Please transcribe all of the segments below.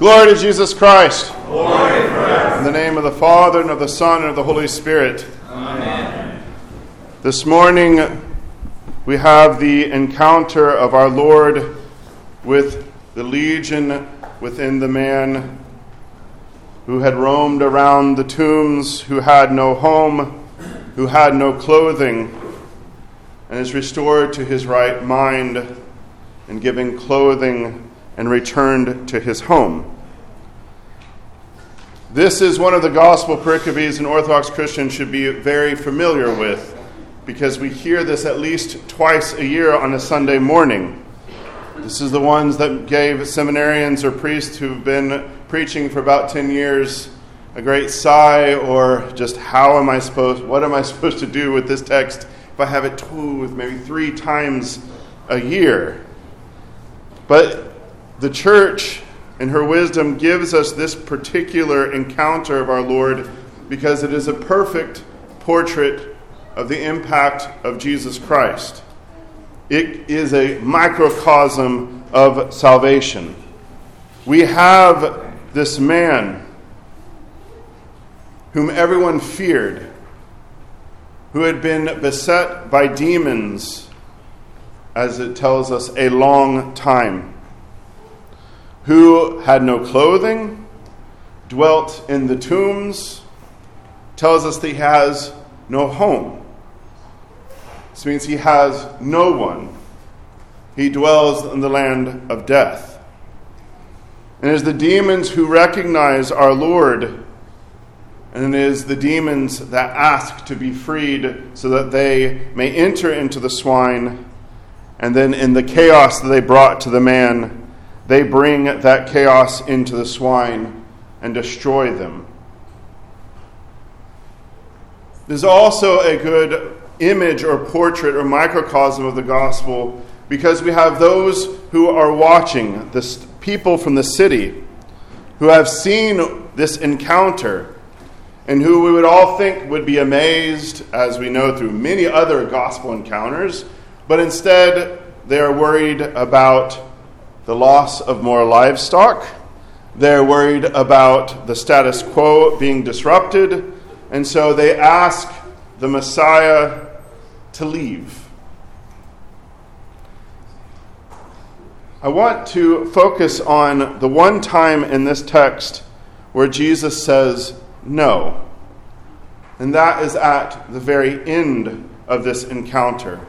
Glory to Jesus Christ. Glory. In the name of the Father, and of the Son, and of the Holy Spirit. Amen. This morning, we have the encounter of our Lord with the legion within the man who had roamed around the tombs, who had no home, who had no clothing, and is restored to his right mind and given clothing and returned to his home. This is one of the gospel pericopes an Orthodox Christian should be very familiar with because we hear this at least twice a year on a Sunday morning. This is the ones that gave seminarians or priests who've been preaching for about 10 years a great sigh or just how am I supposed what am I supposed to do with this text if I have it two maybe three times a year. But the church, in her wisdom, gives us this particular encounter of our Lord because it is a perfect portrait of the impact of Jesus Christ. It is a microcosm of salvation. We have this man whom everyone feared, who had been beset by demons, as it tells us, a long time who had no clothing, dwelt in the tombs, tells us that he has no home. This means he has no one. He dwells in the land of death. And it is the demons who recognize our Lord, and it is the demons that ask to be freed so that they may enter into the swine, and then in the chaos that they brought to the man, they bring that chaos into the swine and destroy them. There's also a good image or portrait or microcosm of the gospel because we have those who are watching, the people from the city who have seen this encounter and who we would all think would be amazed, as we know through many other gospel encounters, but instead they are worried about the loss of more livestock. They're worried about the status quo being disrupted, and so they ask the Messiah to leave. I want to focus on the one time in this text where Jesus says no, and that is at the very end of this encounter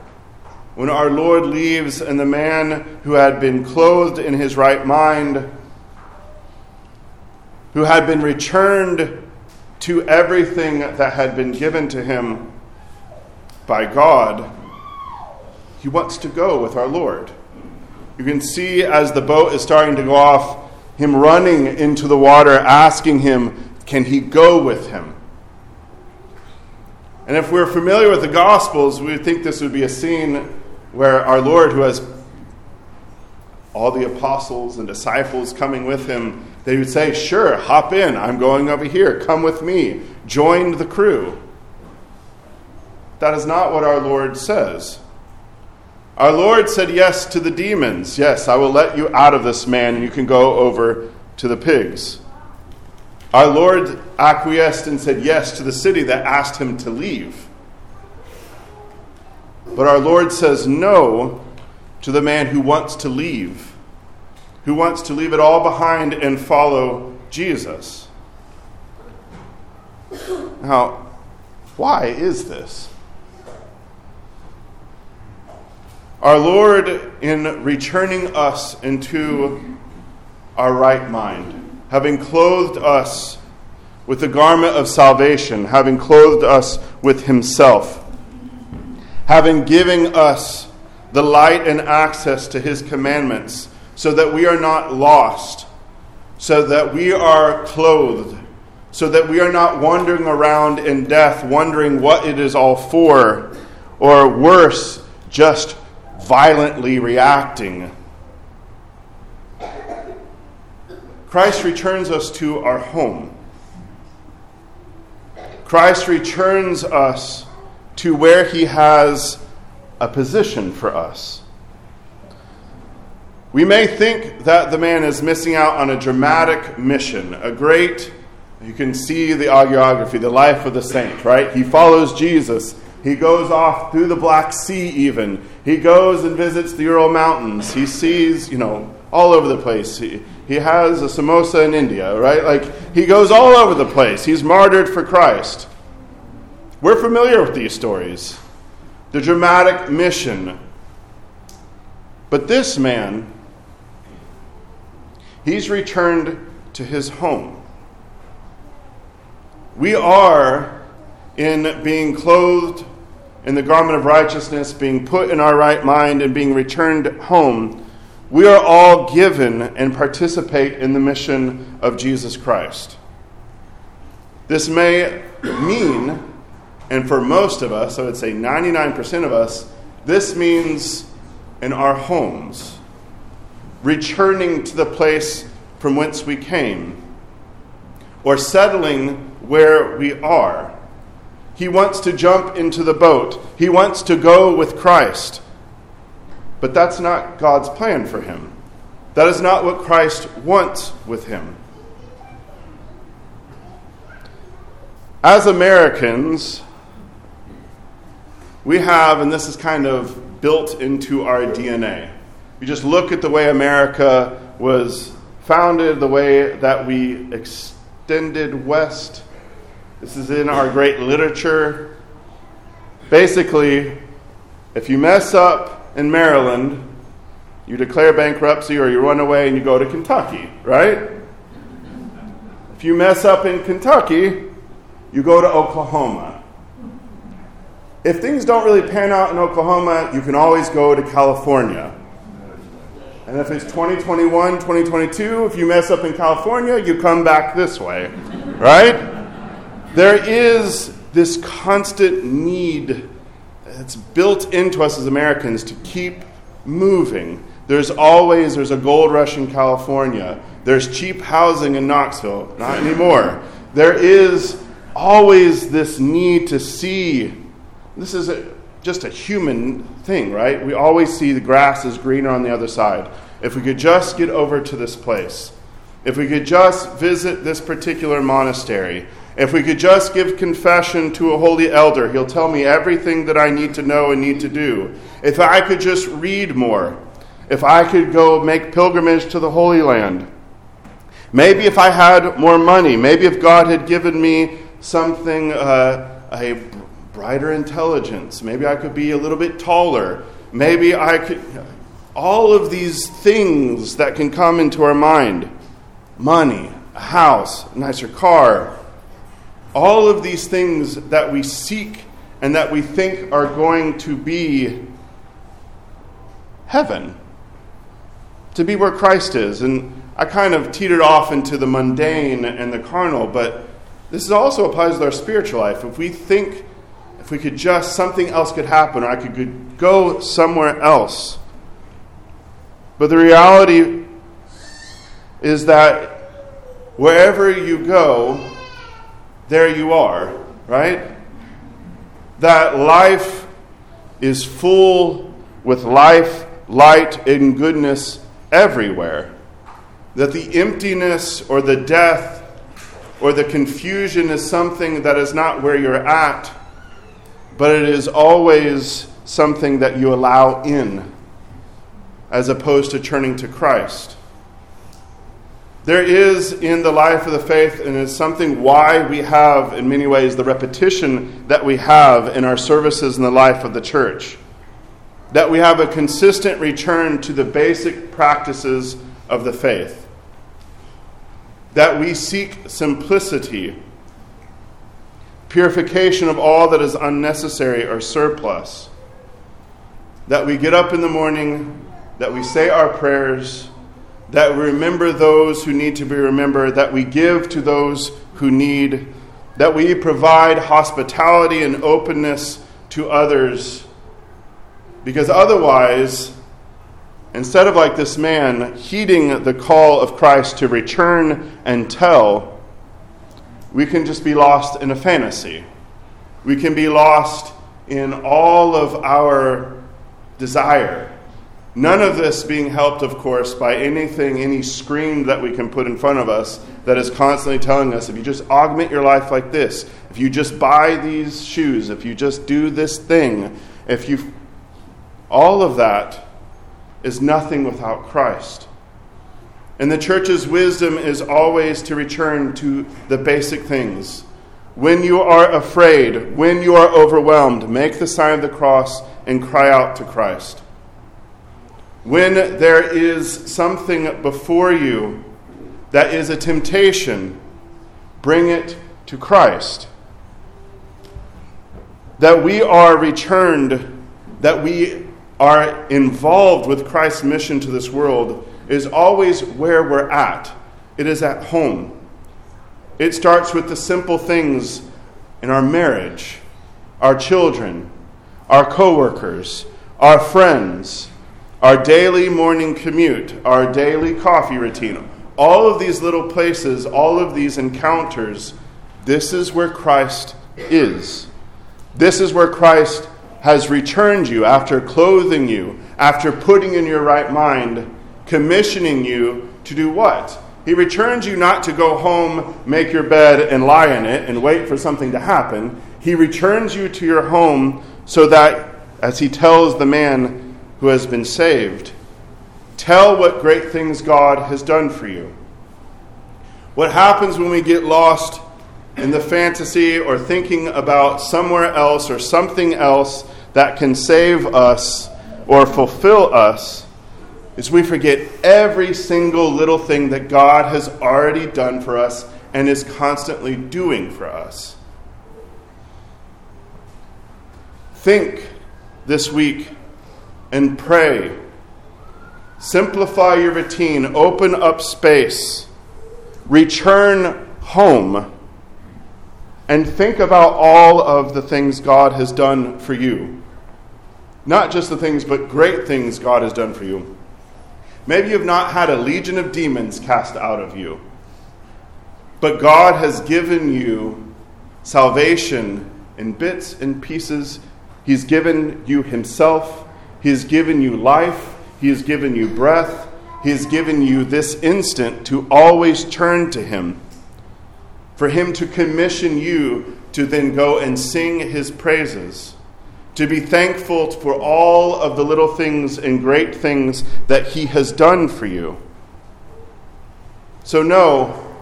when our Lord leaves and the man who had been clothed in his right mind, who had been returned to everything that had been given to him by God, he wants to go with our Lord. You can see as the boat is starting to go off, him running into the water, asking him, Can he go with him? And if we're familiar with the Gospels, we think this would be a scene where our Lord, who has all the apostles and disciples coming with him, they would say, Sure, hop in. I'm going over here. Come with me. Join the crew. That is not what our Lord says. Our Lord said yes to the demons. Yes, I will let you out of this man and you can go over to the pigs. Our Lord acquiesced and said yes to the city that asked him to leave. But our Lord says no to the man who wants to leave, who wants to leave it all behind and follow Jesus. Now, why is this? Our Lord, in returning us into our right mind, having clothed us with the garment of salvation, having clothed us with Himself, having given us the light and access to his commandments, so that we are not lost, so that we are clothed, so that we are not wandering around in death, wondering what it is all for, or worse, just violently reacting. Christ returns us to our home. Christ returns us to where He has a position for us. We may think that the man is missing out on a dramatic mission, a great, you can see the hagiography, the life of the saint, right? He follows Jesus. He goes off through the Black Sea, even. He goes and visits the Ural Mountains. He sees, you know, all over the place. He, he has a samosa in India, right? Like, he goes all over the place. He's martyred for Christ. We're familiar with these stories. The dramatic mission. But this man, he's returned to his home. We are in being clothed in the garment of righteousness, being put in our right mind, and being returned home. We are all given and participate in the mission of Jesus Christ. This may mean and for most of us, I would say 99% of us, this means in our homes, returning to the place from whence we came, or settling where we are. He wants to jump into the boat, he wants to go with Christ. But that's not God's plan for him. That is not what Christ wants with him. As Americans, we have, and this is kind of built into our DNA. You just look at the way America was founded, the way that we extended west. This is in our great literature. Basically, if you mess up in Maryland, you declare bankruptcy or you run away and you go to Kentucky, right? If you mess up in Kentucky, you go to Oklahoma. If things don't really pan out in Oklahoma, you can always go to California. And if it's 2021, 2022, if you mess up in California, you come back this way, right? There is this constant need that's built into us as Americans to keep moving. There's always there's a gold rush in California. There's cheap housing in Knoxville. Not anymore. There is always this need to see this is a, just a human thing, right? We always see the grass is greener on the other side. If we could just get over to this place, if we could just visit this particular monastery, if we could just give confession to a holy elder, he'll tell me everything that I need to know and need to do. If I could just read more, if I could go make pilgrimage to the Holy Land, maybe if I had more money, maybe if God had given me something, uh, a brighter intelligence. Maybe I could be a little bit taller. Maybe I could. All of these things that can come into our mind money, a house, a nicer car. All of these things that we seek and that we think are going to be heaven, to be where Christ is. And I kind of teetered off into the mundane and the carnal, but this also applies to our spiritual life. If we think if we could just, something else could happen, or I could go somewhere else. But the reality is that wherever you go, there you are, right? That life is full with life, light, and goodness everywhere. That the emptiness or the death or the confusion is something that is not where you're at but it is always something that you allow in as opposed to turning to Christ. There is in the life of the faith, and it's something why we have, in many ways, the repetition that we have in our services in the life of the church. That we have a consistent return to the basic practices of the faith. That we seek simplicity purification of all that is unnecessary or surplus. That we get up in the morning, that we say our prayers, that we remember those who need to be remembered, that we give to those who need, that we provide hospitality and openness to others. Because otherwise, instead of like this man heeding the call of Christ to return and tell, we can just be lost in a fantasy. We can be lost in all of our desire. None of this being helped, of course, by anything, any screen that we can put in front of us that is constantly telling us if you just augment your life like this, if you just buy these shoes, if you just do this thing, if you. All of that is nothing without Christ. And the church's wisdom is always to return to the basic things. When you are afraid, when you are overwhelmed, make the sign of the cross and cry out to Christ. When there is something before you that is a temptation, bring it to Christ. That we are returned, that we are involved with Christ's mission to this world is always where we're at. It is at home. It starts with the simple things in our marriage, our children, our coworkers, our friends, our daily morning commute, our daily coffee routine. All of these little places, all of these encounters, this is where Christ is. This is where Christ has returned you after clothing you, after putting in your right mind commissioning you to do what? He returns you not to go home, make your bed, and lie in it and wait for something to happen. He returns you to your home so that, as he tells the man who has been saved, tell what great things God has done for you. What happens when we get lost in the fantasy or thinking about somewhere else or something else that can save us or fulfill us? Is we forget every single little thing that God has already done for us and is constantly doing for us. Think this week and pray. Simplify your routine, open up space, return home, and think about all of the things God has done for you. Not just the things, but great things God has done for you. Maybe you've not had a legion of demons cast out of you, but God has given you salvation in bits and pieces. He's given you Himself, He has given you life, He has given you breath, He has given you this instant to always turn to Him. For Him to commission you to then go and sing His praises to be thankful for all of the little things and great things that He has done for you. So, no,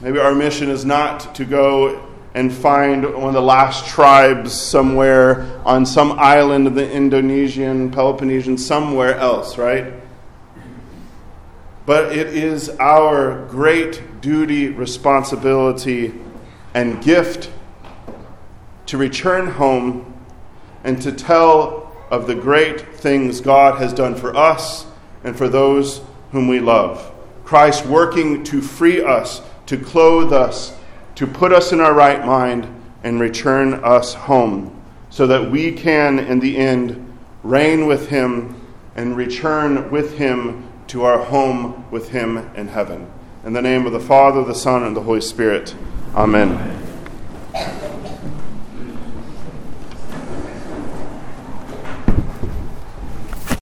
maybe our mission is not to go and find one of the last tribes somewhere on some island of the Indonesian, Peloponnesian, somewhere else, right? But it is our great duty, responsibility, and gift to return home and to tell of the great things God has done for us and for those whom we love. Christ working to free us, to clothe us, to put us in our right mind, and return us home, so that we can, in the end, reign with Him and return with Him to our home with Him in heaven. In the name of the Father, the Son, and the Holy Spirit. Amen.